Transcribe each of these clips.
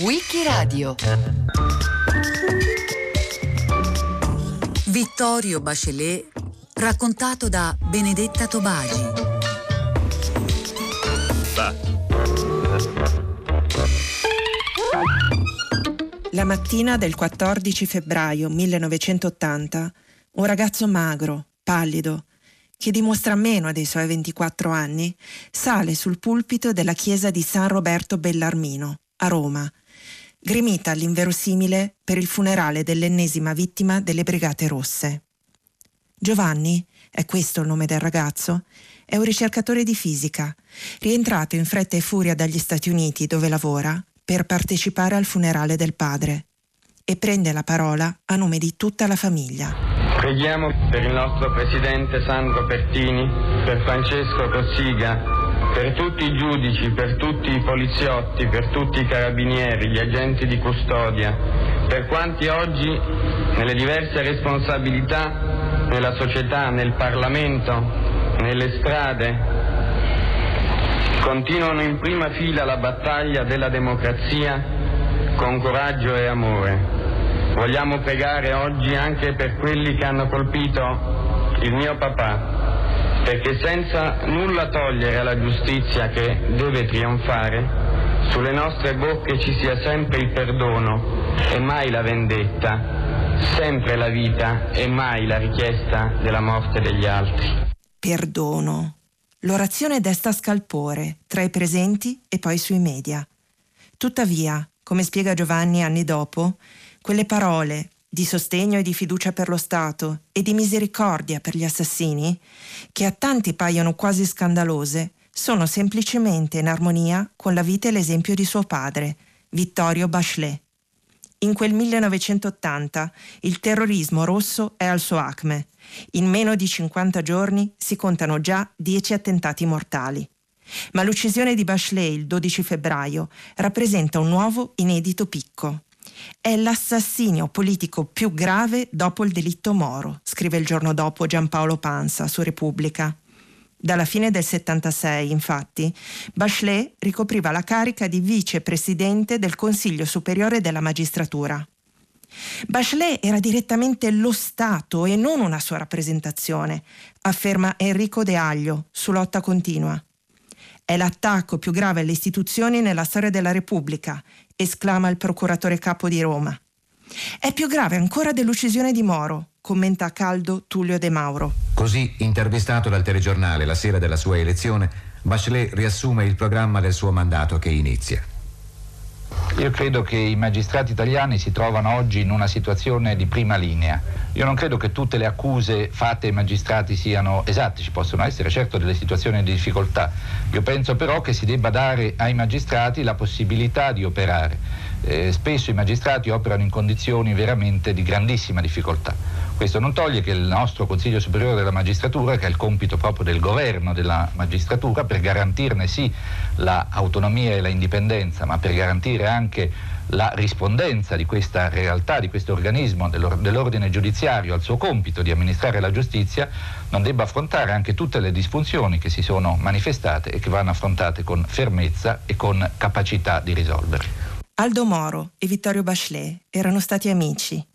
Wikiradio Vittorio Bachelet raccontato da Benedetta Tobagi. La mattina del 14 febbraio 1980, un ragazzo magro, pallido, che dimostra meno dei suoi 24 anni, sale sul pulpito della chiesa di San Roberto Bellarmino, a Roma, grimita all'inverosimile per il funerale dell'ennesima vittima delle Brigate Rosse. Giovanni, è questo il nome del ragazzo, è un ricercatore di fisica, rientrato in fretta e furia dagli Stati Uniti dove lavora per partecipare al funerale del padre e prende la parola a nome di tutta la famiglia. Preghiamo per il nostro Presidente Sandro Pertini, per Francesco Cossiga, per tutti i giudici, per tutti i poliziotti, per tutti i carabinieri, gli agenti di custodia, per quanti oggi nelle diverse responsabilità nella società, nel Parlamento, nelle strade, continuano in prima fila la battaglia della democrazia con coraggio e amore. Vogliamo pregare oggi anche per quelli che hanno colpito il mio papà, perché senza nulla togliere alla giustizia che deve trionfare, sulle nostre bocche ci sia sempre il perdono e mai la vendetta, sempre la vita e mai la richiesta della morte degli altri. Perdono. L'orazione desta scalpore tra i presenti e poi sui media. Tuttavia, come spiega Giovanni anni dopo, quelle parole di sostegno e di fiducia per lo Stato e di misericordia per gli assassini, che a tanti paiono quasi scandalose, sono semplicemente in armonia con la vita e l'esempio di suo padre, Vittorio Bachelet. In quel 1980 il terrorismo rosso è al suo acme. In meno di 50 giorni si contano già 10 attentati mortali. Ma l'uccisione di Bachelet il 12 febbraio rappresenta un nuovo inedito picco. È l'assassinio politico più grave dopo il delitto Moro, scrive il giorno dopo Giampaolo Pansa su Repubblica. Dalla fine del 76, infatti, Bachelet ricopriva la carica di vicepresidente del Consiglio Superiore della Magistratura. Bachelet era direttamente lo Stato e non una sua rappresentazione, afferma Enrico De Aglio su Lotta Continua. È l'attacco più grave alle istituzioni nella storia della Repubblica esclama il procuratore capo di Roma. È più grave ancora dell'uccisione di Moro, commenta a caldo Tullio De Mauro. Così, intervistato dal telegiornale la sera della sua elezione, Bachelet riassume il programma del suo mandato che inizia. Io credo che i magistrati italiani si trovano oggi in una situazione di prima linea. Io non credo che tutte le accuse fatte ai magistrati siano esatte, ci possono essere certo delle situazioni di difficoltà. Io penso però che si debba dare ai magistrati la possibilità di operare. Eh, spesso i magistrati operano in condizioni veramente di grandissima difficoltà. Questo non toglie che il nostro Consiglio Superiore della Magistratura, che è il compito proprio del governo della magistratura, per garantirne sì l'autonomia e l'indipendenza, ma per garantire anche la rispondenza di questa realtà, di questo organismo dell'ordine giudiziario al suo compito di amministrare la giustizia, non debba affrontare anche tutte le disfunzioni che si sono manifestate e che vanno affrontate con fermezza e con capacità di risolvere. Aldo Moro e Vittorio Bachelet erano stati amici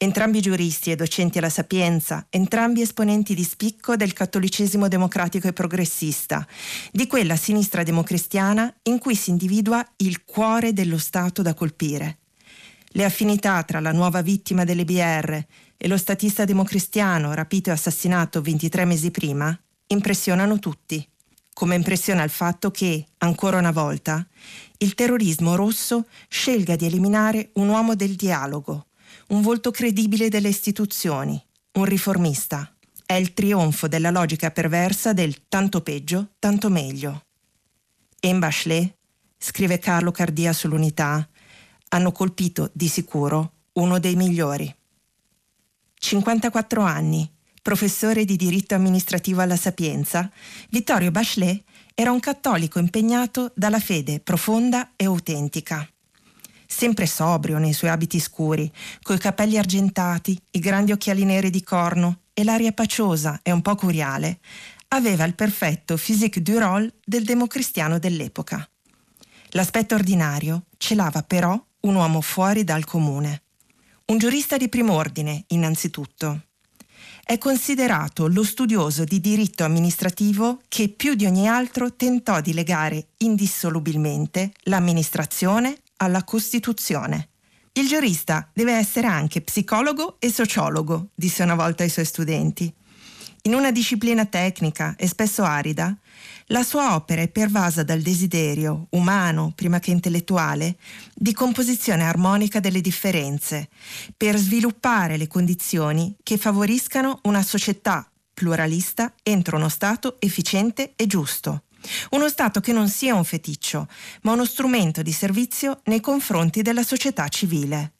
Entrambi giuristi e docenti alla Sapienza, entrambi esponenti di spicco del cattolicesimo democratico e progressista, di quella sinistra democristiana in cui si individua il cuore dello Stato da colpire. Le affinità tra la nuova vittima delle BR e lo statista democristiano rapito e assassinato 23 mesi prima impressionano tutti, come impressiona il fatto che, ancora una volta, il terrorismo rosso scelga di eliminare un uomo del dialogo, un volto credibile delle istituzioni, un riformista. È il trionfo della logica perversa del tanto peggio, tanto meglio. E in Bachelet, scrive Carlo Cardia sull'unità, hanno colpito di sicuro uno dei migliori. 54 anni, professore di diritto amministrativo alla Sapienza, Vittorio Bachelet era un cattolico impegnato dalla fede profonda e autentica sempre sobrio nei suoi abiti scuri, coi capelli argentati, i grandi occhiali neri di corno e l'aria paciosa e un po' curiale, aveva il perfetto physique du rôle del democristiano dell'epoca. L'aspetto ordinario celava però un uomo fuori dal comune. Un giurista di prim'ordine, innanzitutto. È considerato lo studioso di diritto amministrativo che più di ogni altro tentò di legare indissolubilmente l'amministrazione alla Costituzione. Il giurista deve essere anche psicologo e sociologo, disse una volta ai suoi studenti. In una disciplina tecnica e spesso arida, la sua opera è pervasa dal desiderio, umano prima che intellettuale, di composizione armonica delle differenze, per sviluppare le condizioni che favoriscano una società pluralista entro uno Stato efficiente e giusto. Uno Stato che non sia un feticcio, ma uno strumento di servizio nei confronti della società civile.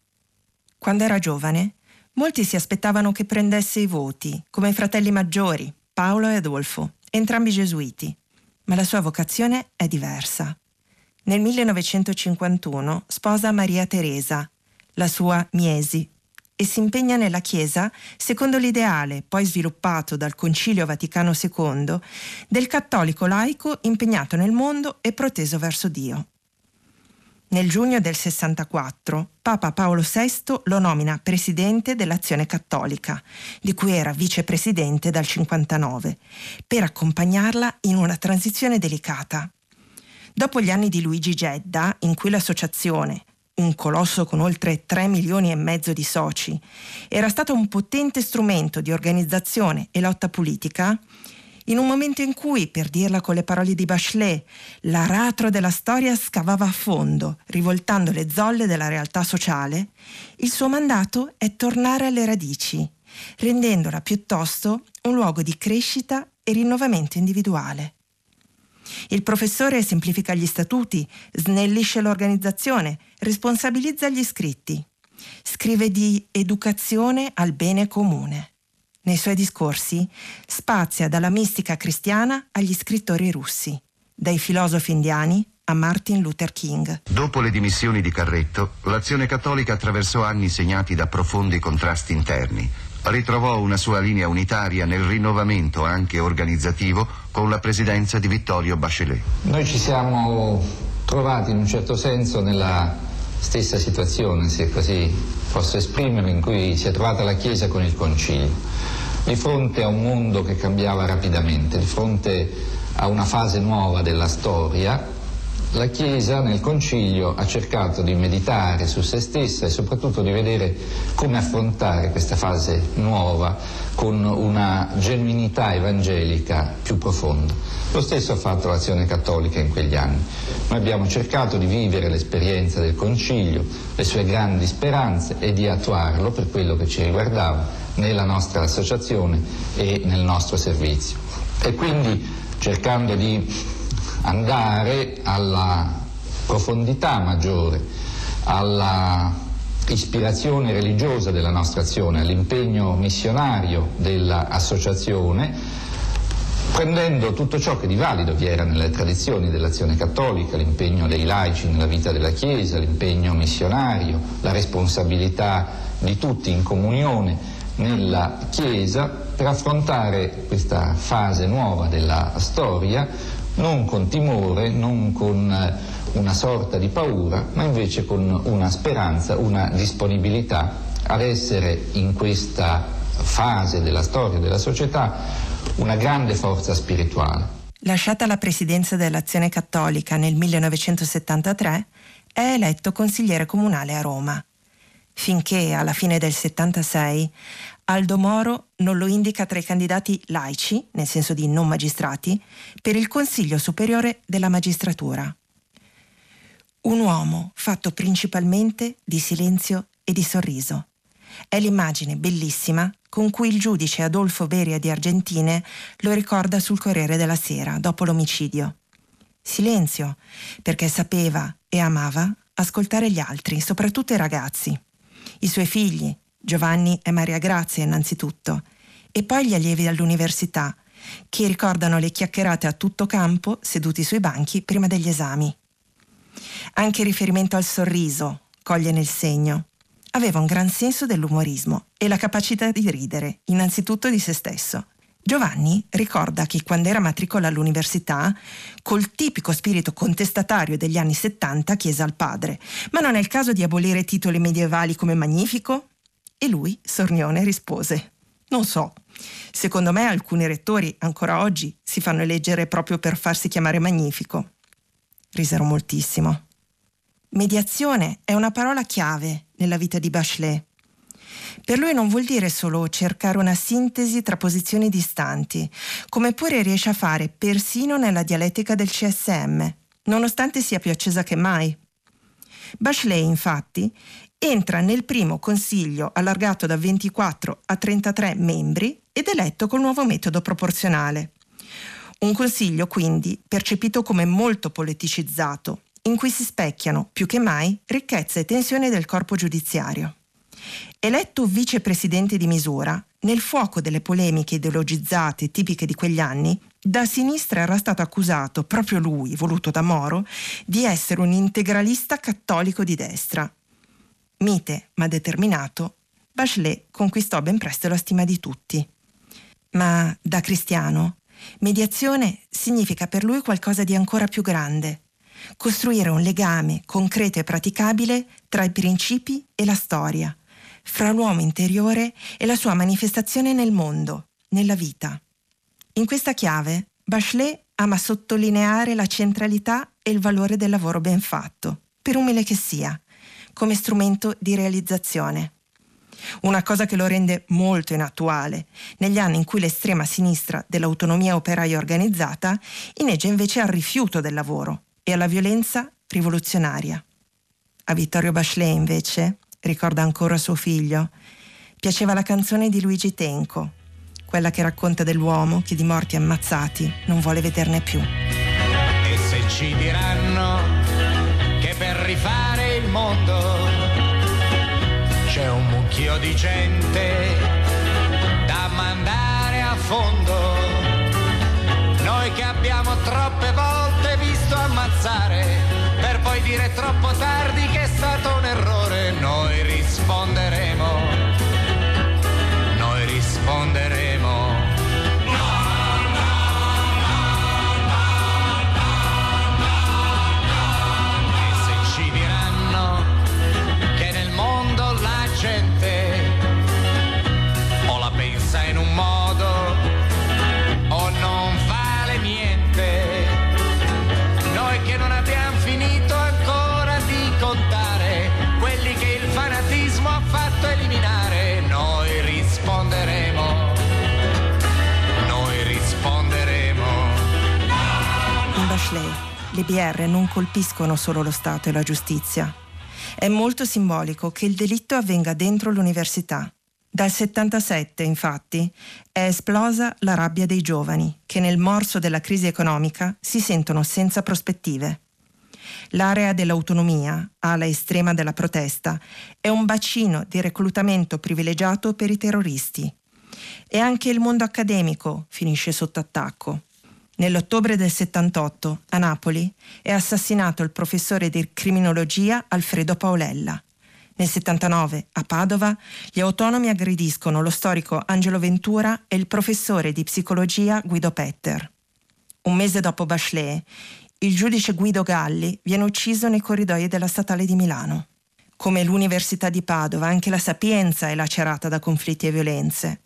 Quando era giovane, molti si aspettavano che prendesse i voti, come i fratelli maggiori, Paolo e Adolfo, entrambi gesuiti. Ma la sua vocazione è diversa. Nel 1951 sposa Maria Teresa, la sua Miesi, e si impegna nella Chiesa secondo l'ideale, poi sviluppato dal Concilio Vaticano II, del cattolico laico impegnato nel mondo e proteso verso Dio. Nel giugno del 64 Papa Paolo VI lo nomina presidente dell'Azione Cattolica, di cui era vicepresidente dal 59, per accompagnarla in una transizione delicata. Dopo gli anni di Luigi Gedda, in cui l'associazione, un colosso con oltre 3 milioni e mezzo di soci, era stato un potente strumento di organizzazione e lotta politica, in un momento in cui, per dirla con le parole di Bachelet, l'aratro della storia scavava a fondo, rivoltando le zolle della realtà sociale, il suo mandato è tornare alle radici, rendendola piuttosto un luogo di crescita e rinnovamento individuale. Il professore semplifica gli statuti, snellisce l'organizzazione, responsabilizza gli iscritti. Scrive di educazione al bene comune. Nei suoi discorsi spazia dalla mistica cristiana agli scrittori russi, dai filosofi indiani a Martin Luther King. Dopo le dimissioni di Carretto, l'azione cattolica attraversò anni segnati da profondi contrasti interni ritrovò una sua linea unitaria nel rinnovamento anche organizzativo con la presidenza di Vittorio Bachelet. Noi ci siamo trovati in un certo senso nella stessa situazione, se così posso esprimerlo, in cui si è trovata la Chiesa con il Concilio, di fronte a un mondo che cambiava rapidamente, di fronte a una fase nuova della storia la Chiesa nel Concilio ha cercato di meditare su se stessa e soprattutto di vedere come affrontare questa fase nuova con una genuinità evangelica più profonda. Lo stesso ha fatto l'azione cattolica in quegli anni. Noi abbiamo cercato di vivere l'esperienza del Concilio, le sue grandi speranze e di attuarlo per quello che ci riguardava nella nostra associazione e nel nostro servizio. E quindi cercando di andare alla profondità maggiore, alla ispirazione religiosa della nostra azione, all'impegno missionario dell'associazione, prendendo tutto ciò che di valido vi era nelle tradizioni dell'azione cattolica, l'impegno dei laici nella vita della Chiesa, l'impegno missionario, la responsabilità di tutti in comunione nella Chiesa, per affrontare questa fase nuova della storia non con timore, non con eh, una sorta di paura, ma invece con una speranza, una disponibilità ad essere in questa fase della storia della società una grande forza spirituale. Lasciata la presidenza dell'Azione Cattolica nel 1973, è eletto consigliere comunale a Roma, finché alla fine del 76 Aldo Moro non lo indica tra i candidati laici, nel senso di non magistrati, per il Consiglio Superiore della Magistratura. Un uomo fatto principalmente di silenzio e di sorriso. È l'immagine bellissima con cui il giudice Adolfo Beria di Argentine lo ricorda sul Corriere della Sera dopo l'omicidio. Silenzio, perché sapeva e amava ascoltare gli altri, soprattutto i ragazzi, i suoi figli, Giovanni e Maria Grazia innanzitutto, e poi gli allievi all'università, che ricordano le chiacchierate a tutto campo seduti sui banchi prima degli esami. Anche il riferimento al sorriso coglie nel segno. Aveva un gran senso dell'umorismo e la capacità di ridere, innanzitutto di se stesso. Giovanni ricorda che quando era matricola all'università, col tipico spirito contestatario degli anni 70, chiese al padre: Ma non è il caso di abolire titoli medievali come magnifico? E lui, sornione, rispose: Non so. Secondo me alcuni rettori ancora oggi si fanno eleggere proprio per farsi chiamare magnifico. Risero moltissimo. Mediazione è una parola chiave nella vita di Bachelet. Per lui non vuol dire solo cercare una sintesi tra posizioni distanti, come pure riesce a fare persino nella dialettica del CSM, nonostante sia più accesa che mai. Bachelet, infatti, entra nel primo consiglio allargato da 24 a 33 membri ed eletto col nuovo metodo proporzionale. Un consiglio quindi percepito come molto politicizzato, in cui si specchiano più che mai ricchezza e tensione del corpo giudiziario. Eletto vicepresidente di misura, nel fuoco delle polemiche ideologizzate tipiche di quegli anni, da sinistra era stato accusato, proprio lui, voluto da Moro, di essere un integralista cattolico di destra. Mite, ma determinato, Bachelet conquistò ben presto la stima di tutti. Ma da cristiano, mediazione significa per lui qualcosa di ancora più grande, costruire un legame concreto e praticabile tra i principi e la storia, fra l'uomo interiore e la sua manifestazione nel mondo, nella vita. In questa chiave, Bachelet ama sottolineare la centralità e il valore del lavoro ben fatto, per umile che sia, come strumento di realizzazione. Una cosa che lo rende molto inattuale, negli anni in cui l'estrema sinistra dell'autonomia operaia organizzata inneggia invece al rifiuto del lavoro e alla violenza rivoluzionaria. A Vittorio Bachelet, invece, ricorda ancora suo figlio, piaceva la canzone di Luigi Tenco, quella che racconta dell'uomo che di morti ammazzati non vuole vederne più. E se ci diranno che per rifare mondo. C'è un mucchio di gente da mandare a fondo, noi che abbiamo troppe volte visto ammazzare per poi dire troppo tardi che è stato un errore, noi risponderemo, noi risponderemo. Bachelet, le BR non colpiscono solo lo Stato e la giustizia. È molto simbolico che il delitto avvenga dentro l'università. Dal 77, infatti, è esplosa la rabbia dei giovani, che nel morso della crisi economica si sentono senza prospettive. L'area dell'autonomia, ala estrema della protesta, è un bacino di reclutamento privilegiato per i terroristi. E anche il mondo accademico finisce sotto attacco. Nell'ottobre del 78, a Napoli, è assassinato il professore di criminologia Alfredo Paolella. Nel 79, a Padova, gli autonomi aggrediscono lo storico Angelo Ventura e il professore di psicologia Guido Petter. Un mese dopo Bachelet, il giudice Guido Galli viene ucciso nei corridoi della statale di Milano. Come l'Università di Padova, anche la Sapienza è lacerata da conflitti e violenze.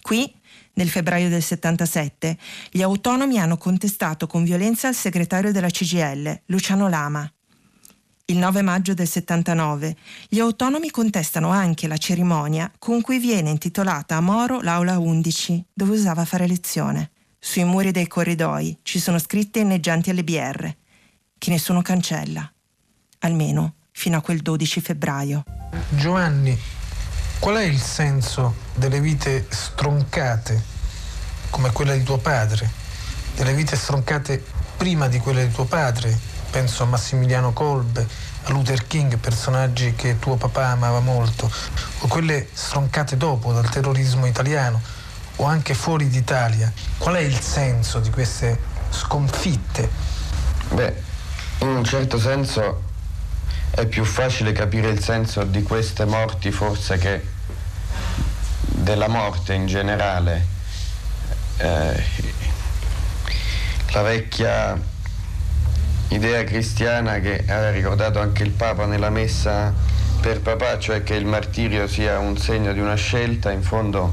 Qui, nel febbraio del 77, gli autonomi hanno contestato con violenza il segretario della CGL, Luciano Lama. Il 9 maggio del 79, gli autonomi contestano anche la cerimonia con cui viene intitolata a Moro l'Aula 11, dove usava fare lezione. Sui muri dei corridoi ci sono scritte inneggianti alle BR, che nessuno cancella, almeno fino a quel 12 febbraio. Giovanni, qual è il senso delle vite stroncate come quella di tuo padre? Delle vite stroncate prima di quelle di tuo padre? Penso a Massimiliano Kolbe, a Luther King, personaggi che tuo papà amava molto, o quelle stroncate dopo dal terrorismo italiano o anche fuori d'Italia. Qual è il senso di queste sconfitte? Beh, in un certo senso è più facile capire il senso di queste morti forse che della morte in generale. eh, la vecchia idea cristiana che aveva ricordato anche il Papa nella messa per papà, cioè che il martirio sia un segno di una scelta, in fondo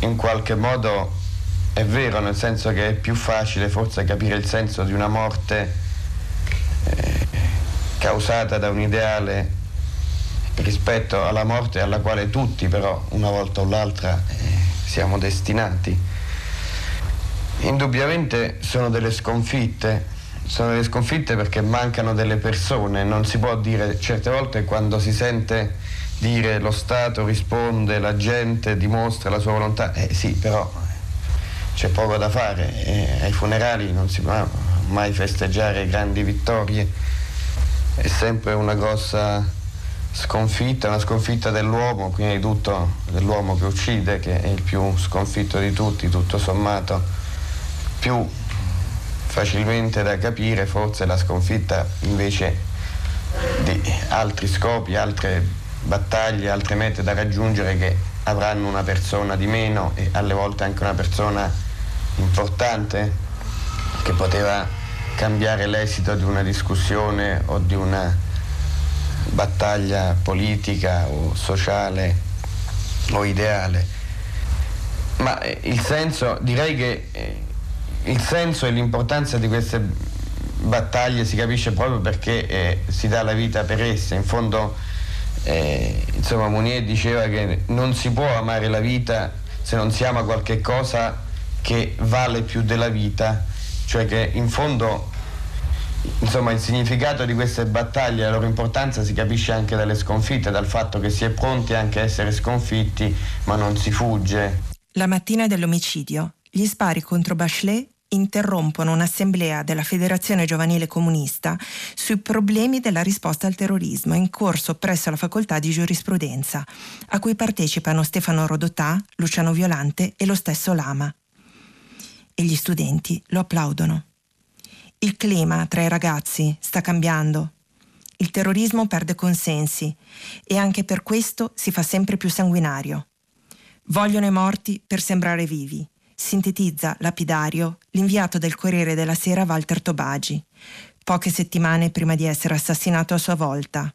in qualche modo è vero, nel senso che è più facile forse capire il senso di una morte eh, causata da un ideale rispetto alla morte alla quale tutti però una volta o l'altra eh, siamo destinati. Indubbiamente sono delle sconfitte, sono delle sconfitte perché mancano delle persone, non si può dire certe volte quando si sente dire lo Stato risponde, la gente dimostra la sua volontà, eh sì però c'è poco da fare, eh, ai funerali non si può mai festeggiare grandi vittorie, è sempre una grossa sconfitta, una sconfitta dell'uomo, prima di tutto dell'uomo che uccide, che è il più sconfitto di tutti, tutto sommato, più facilmente da capire forse la sconfitta invece di altri scopi, altre battaglie, altre mete da raggiungere che avranno una persona di meno e alle volte anche una persona importante che poteva cambiare l'esito di una discussione o di una battaglia politica o sociale o ideale. Ma eh, il senso, direi che eh, il senso e l'importanza di queste battaglie si capisce proprio perché eh, si dà la vita per esse. In fondo, eh, insomma, Mounier diceva che non si può amare la vita se non si ama qualche cosa che vale più della vita, cioè che in fondo insomma il significato di queste battaglie e la loro importanza si capisce anche dalle sconfitte, dal fatto che si è pronti anche a essere sconfitti, ma non si fugge. La mattina dell'omicidio, gli spari contro Bachelet interrompono un'assemblea della Federazione Giovanile Comunista sui problemi della risposta al terrorismo in corso presso la facoltà di giurisprudenza, a cui partecipano Stefano Rodotà, Luciano Violante e lo stesso Lama. E gli studenti lo applaudono. Il clima tra i ragazzi sta cambiando. Il terrorismo perde consensi e anche per questo si fa sempre più sanguinario. Vogliono i morti per sembrare vivi, sintetizza lapidario l'inviato del Corriere della Sera Walter Tobagi, poche settimane prima di essere assassinato a sua volta.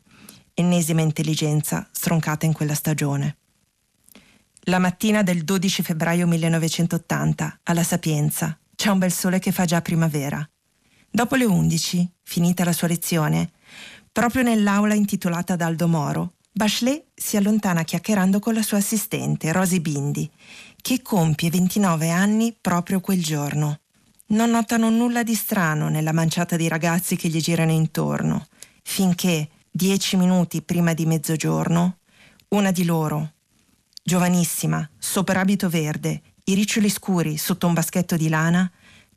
Ennesima intelligenza stroncata in quella stagione. La mattina del 12 febbraio 1980, alla Sapienza, c'è un bel sole che fa già primavera. Dopo le 11, finita la sua lezione, proprio nell'aula intitolata ad Aldo Moro, Bachelet si allontana chiacchierando con la sua assistente, Rosy Bindi, che compie 29 anni proprio quel giorno. Non notano nulla di strano nella manciata di ragazzi che gli girano intorno, finché, dieci minuti prima di mezzogiorno, una di loro, giovanissima, sopra abito verde, i riccioli scuri sotto un baschetto di lana,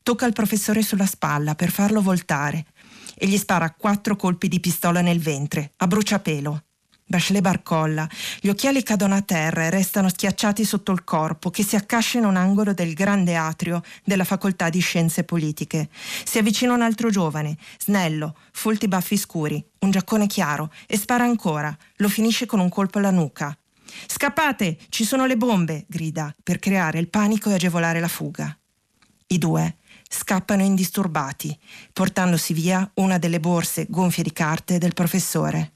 tocca il professore sulla spalla per farlo voltare e gli spara quattro colpi di pistola nel ventre, a bruciapelo. Bachelet barcolla, gli occhiali cadono a terra e restano schiacciati sotto il corpo che si accascia in un angolo del grande atrio della facoltà di scienze politiche. Si avvicina un altro giovane, snello, folti baffi scuri, un giaccone chiaro e spara ancora, lo finisce con un colpo alla nuca. Scappate, ci sono le bombe, grida, per creare il panico e agevolare la fuga. I due scappano indisturbati, portandosi via una delle borse gonfie di carte del professore.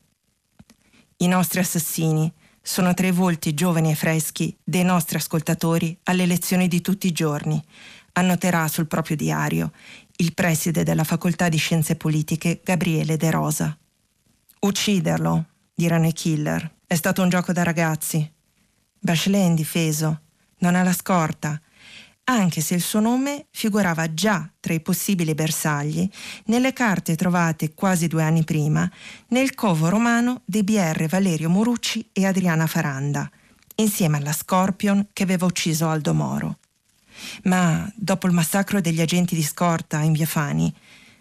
I nostri assassini sono tra i volti giovani e freschi dei nostri ascoltatori alle lezioni di tutti i giorni, annoterà sul proprio diario il preside della facoltà di scienze politiche Gabriele De Rosa. Ucciderlo, diranno i killer, è stato un gioco da ragazzi. Bachelet è indifeso, non ha la scorta, anche se il suo nome figurava già tra i possibili bersagli nelle carte trovate quasi due anni prima nel covo romano dei BR Valerio Morucci e Adriana Faranda, insieme alla Scorpion che aveva ucciso Aldo Moro. Ma dopo il massacro degli agenti di scorta in via Fani,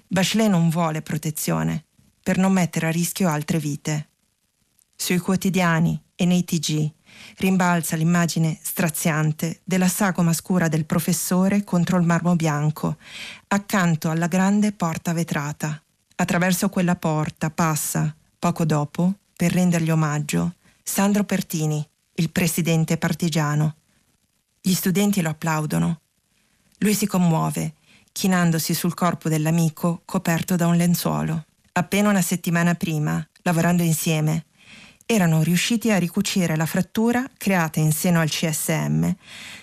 Bachelet non vuole protezione per non mettere a rischio altre vite. Sui quotidiani e nei TG rimbalza l'immagine straziante della sagoma scura del professore contro il marmo bianco, accanto alla grande porta vetrata. Attraverso quella porta passa, poco dopo, per rendergli omaggio, Sandro Pertini, il presidente partigiano. Gli studenti lo applaudono, Lui si commuove, chinandosi sul corpo dell'amico coperto da un lenzuolo. Appena una settimana prima, lavorando insieme, erano riusciti a ricucire la frattura creata in seno al CSM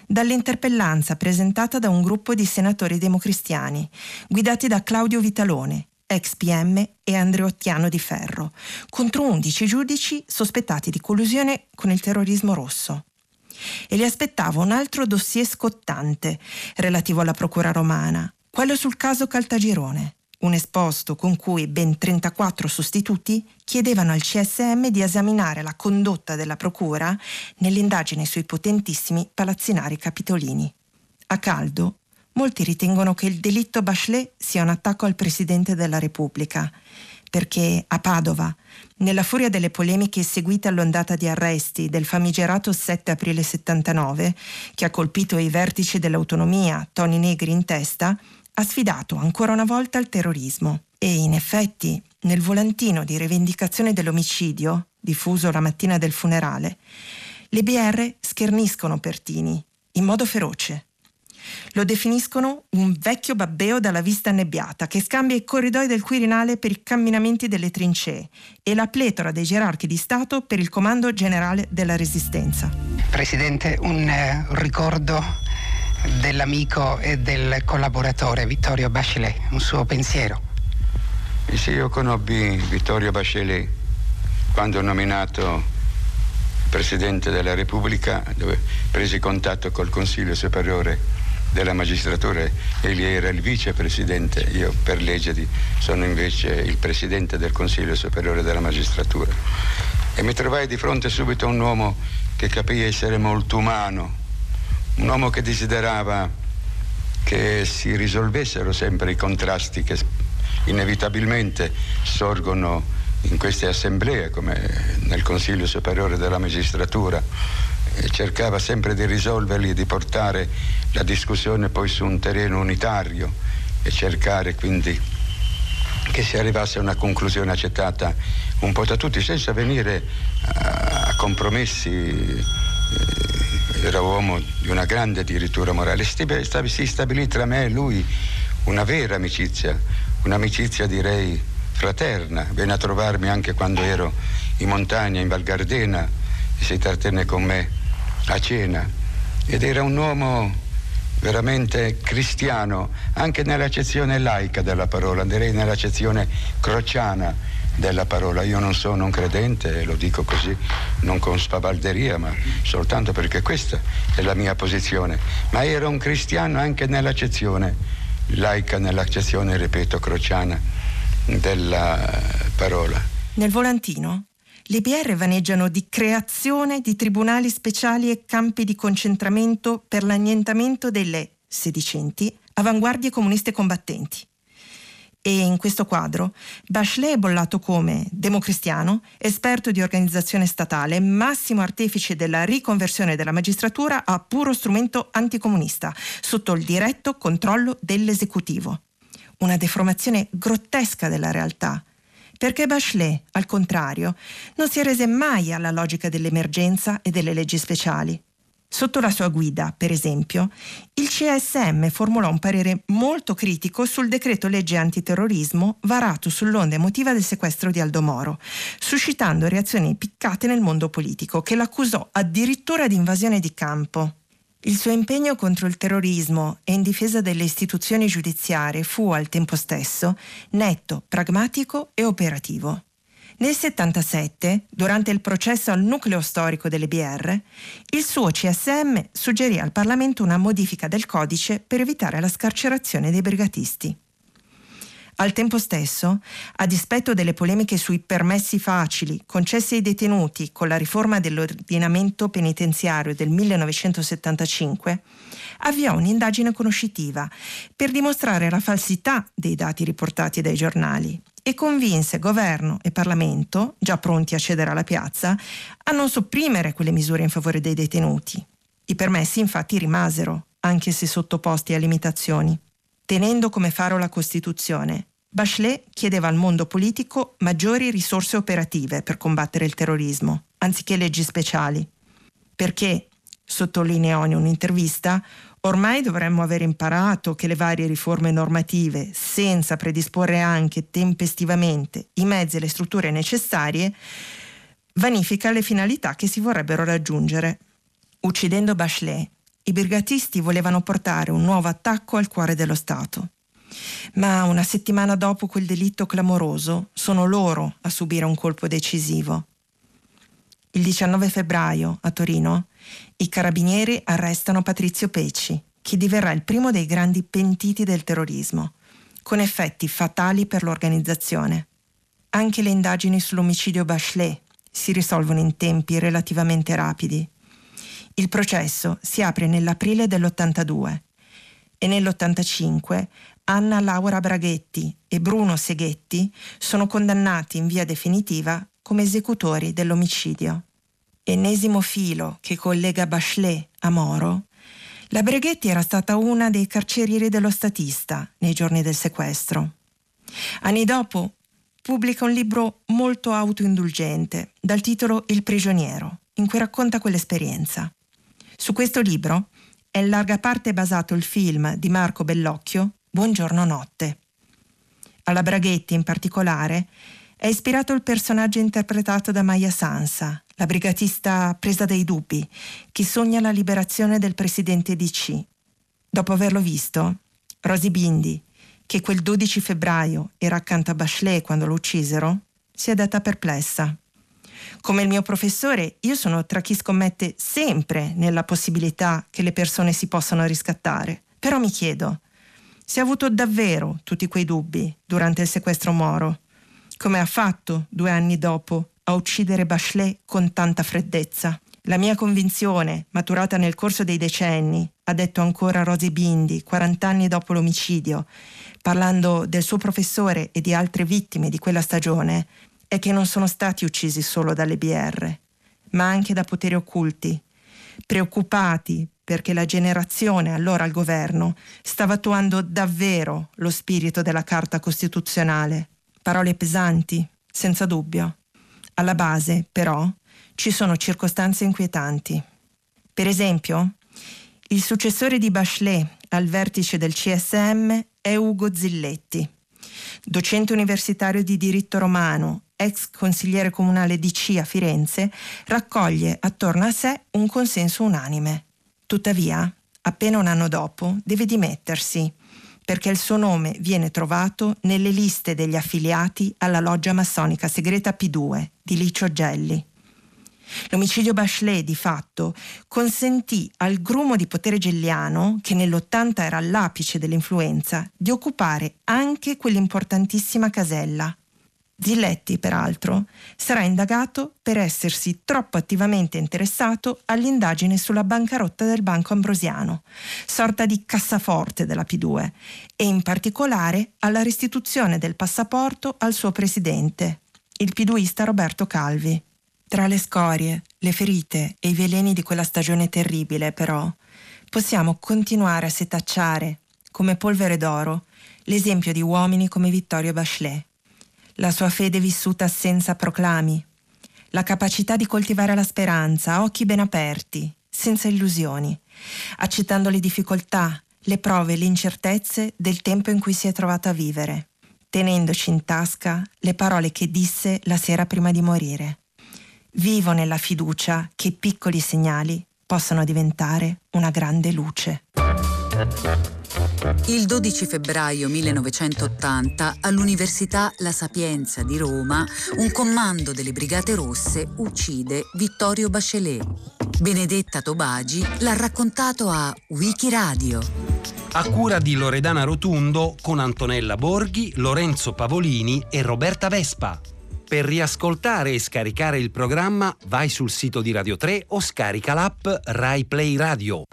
dall'interpellanza presentata da un gruppo di senatori democristiani, guidati da Claudio Vitalone, ex PM e Andreottiano di Ferro, contro 11 giudici sospettati di collusione con il terrorismo rosso. E li aspettava un altro dossier scottante relativo alla Procura romana, quello sul caso Caltagirone un esposto con cui ben 34 sostituti chiedevano al CSM di esaminare la condotta della Procura nell'indagine sui potentissimi palazzinari capitolini. A caldo, molti ritengono che il delitto Bachelet sia un attacco al Presidente della Repubblica, perché a Padova, nella furia delle polemiche seguite all'ondata di arresti del famigerato 7 aprile 79, che ha colpito i vertici dell'autonomia, Toni Negri in testa, ha sfidato ancora una volta il terrorismo e in effetti nel volantino di rivendicazione dell'omicidio, diffuso la mattina del funerale, le BR scherniscono Pertini in modo feroce. Lo definiscono un vecchio babbeo dalla vista annebbiata che scambia i corridoi del Quirinale per i camminamenti delle trincee e la pletora dei gerarchi di Stato per il comando generale della Resistenza. Presidente, un eh, ricordo dell'amico e del collaboratore Vittorio Bachelet, un suo pensiero. Sì, io conobbi Vittorio Bachelet quando nominato Presidente della Repubblica, dove presi contatto col Consiglio Superiore della Magistratura, egli era il vicepresidente, io per legge sono invece il Presidente del Consiglio Superiore della Magistratura. E mi trovai di fronte subito a un uomo che capì essere molto umano, un uomo che desiderava che si risolvessero sempre i contrasti che inevitabilmente sorgono in queste assemblee come nel Consiglio Superiore della Magistratura e cercava sempre di risolverli e di portare la discussione poi su un terreno unitario e cercare quindi che si arrivasse a una conclusione accettata un po' da tutti senza venire a, compromessi eh, era uomo di una grande addirittura morale, si stabilì tra me e lui una vera amicizia, un'amicizia direi fraterna. Venne a trovarmi anche quando ero in montagna, in Val Gardena, e si trattenne con me a cena. Ed era un uomo veramente cristiano, anche nell'accezione laica della parola, direi nell'accezione crociana della parola. Io non sono un credente, lo dico così, non con spavalderia, ma soltanto perché questa è la mia posizione. Ma ero un cristiano anche nell'accezione laica, nell'accezione, ripeto, crociana della parola. Nel volantino le BR vaneggiano di creazione di tribunali speciali e campi di concentramento per l'annientamento delle sedicenti avanguardie comuniste combattenti e in questo quadro Bachelet è bollato come democristiano, esperto di organizzazione statale, massimo artefice della riconversione della magistratura a puro strumento anticomunista, sotto il diretto controllo dell'esecutivo. Una deformazione grottesca della realtà, perché Bachelet, al contrario, non si rese mai alla logica dell'emergenza e delle leggi speciali. Sotto la sua guida, per esempio, il CSM formulò un parere molto critico sul decreto legge antiterrorismo varato sull'onda emotiva del sequestro di Aldo Moro, suscitando reazioni piccate nel mondo politico, che l'accusò addirittura di invasione di campo. Il suo impegno contro il terrorismo e in difesa delle istituzioni giudiziarie fu al tempo stesso netto, pragmatico e operativo. Nel 77, durante il processo al nucleo storico delle BR, il suo CSM suggerì al Parlamento una modifica del codice per evitare la scarcerazione dei brigatisti. Al tempo stesso, a dispetto delle polemiche sui permessi facili concessi ai detenuti con la riforma dell'ordinamento penitenziario del 1975, avviò un'indagine conoscitiva per dimostrare la falsità dei dati riportati dai giornali e convinse governo e Parlamento, già pronti a cedere alla piazza, a non sopprimere quelle misure in favore dei detenuti. I permessi infatti rimasero, anche se sottoposti a limitazioni. Tenendo come faro la Costituzione, Bachelet chiedeva al mondo politico maggiori risorse operative per combattere il terrorismo, anziché leggi speciali. Perché, sottolineò in un'intervista, Ormai dovremmo aver imparato che le varie riforme normative, senza predisporre anche tempestivamente i mezzi e le strutture necessarie, vanifica le finalità che si vorrebbero raggiungere. Uccidendo Bachelet, i brigatisti volevano portare un nuovo attacco al cuore dello Stato. Ma una settimana dopo quel delitto clamoroso sono loro a subire un colpo decisivo. Il 19 febbraio, a Torino, i carabinieri arrestano Patrizio Pecci, che diverrà il primo dei grandi pentiti del terrorismo, con effetti fatali per l'organizzazione. Anche le indagini sull'omicidio Bachelet si risolvono in tempi relativamente rapidi. Il processo si apre nell'aprile dell'82 e nell'85 Anna Laura Braghetti e Bruno Seghetti sono condannati in via definitiva come esecutori dell'omicidio. Ennesimo filo che collega Bachelet a Moro, la Breghetti era stata una dei carcerieri dello statista nei giorni del sequestro. Anni dopo pubblica un libro molto autoindulgente dal titolo Il prigioniero, in cui racconta quell'esperienza. Su questo libro è in larga parte basato il film di Marco Bellocchio Buongiorno notte. Alla Braghetti in particolare è ispirato il personaggio interpretato da Maya Sansa, la brigatista presa dai dubbi, che sogna la liberazione del presidente DC. Dopo averlo visto, Rosy Bindi, che quel 12 febbraio era accanto a Bachelet quando lo uccisero, si è detta perplessa. Come il mio professore, io sono tra chi scommette sempre nella possibilità che le persone si possano riscattare. Però mi chiedo, se ha avuto davvero tutti quei dubbi durante il sequestro Moro, come ha fatto due anni dopo a uccidere Bachelet con tanta freddezza. La mia convinzione, maturata nel corso dei decenni, ha detto ancora Rosy Bindi, 40 anni dopo l'omicidio, parlando del suo professore e di altre vittime di quella stagione, è che non sono stati uccisi solo dalle BR, ma anche da poteri occulti, preoccupati perché la generazione allora al governo stava attuando davvero lo spirito della Carta Costituzionale Parole pesanti, senza dubbio. Alla base, però, ci sono circostanze inquietanti. Per esempio, il successore di Bachelet al vertice del CSM è Ugo Zilletti, docente universitario di diritto romano, ex consigliere comunale DC a Firenze, raccoglie attorno a sé un consenso unanime. Tuttavia, appena un anno dopo, deve dimettersi perché il suo nome viene trovato nelle liste degli affiliati alla loggia massonica segreta P2 di Licio Gelli. L'omicidio Bachelet, di fatto, consentì al grumo di potere gelliano, che nell'80 era all'apice dell'influenza, di occupare anche quell'importantissima casella. Zilletti, peraltro, sarà indagato per essersi troppo attivamente interessato all'indagine sulla bancarotta del Banco Ambrosiano, sorta di cassaforte della P2, e in particolare alla restituzione del passaporto al suo presidente, il piduista Roberto Calvi. Tra le scorie, le ferite e i veleni di quella stagione terribile, però, possiamo continuare a setacciare, come polvere d'oro, l'esempio di uomini come Vittorio Bachelet la sua fede vissuta senza proclami, la capacità di coltivare la speranza a occhi ben aperti, senza illusioni, accettando le difficoltà, le prove e le incertezze del tempo in cui si è trovato a vivere, tenendoci in tasca le parole che disse la sera prima di morire. Vivo nella fiducia che piccoli segnali possano diventare una grande luce. Il 12 febbraio 1980 all'Università La Sapienza di Roma un comando delle Brigate Rosse uccide Vittorio Bachelet. Benedetta Tobagi l'ha raccontato a Wikiradio. A cura di Loredana Rotundo con Antonella Borghi, Lorenzo Pavolini e Roberta Vespa. Per riascoltare e scaricare il programma vai sul sito di Radio 3 o scarica l'app Rai Play Radio.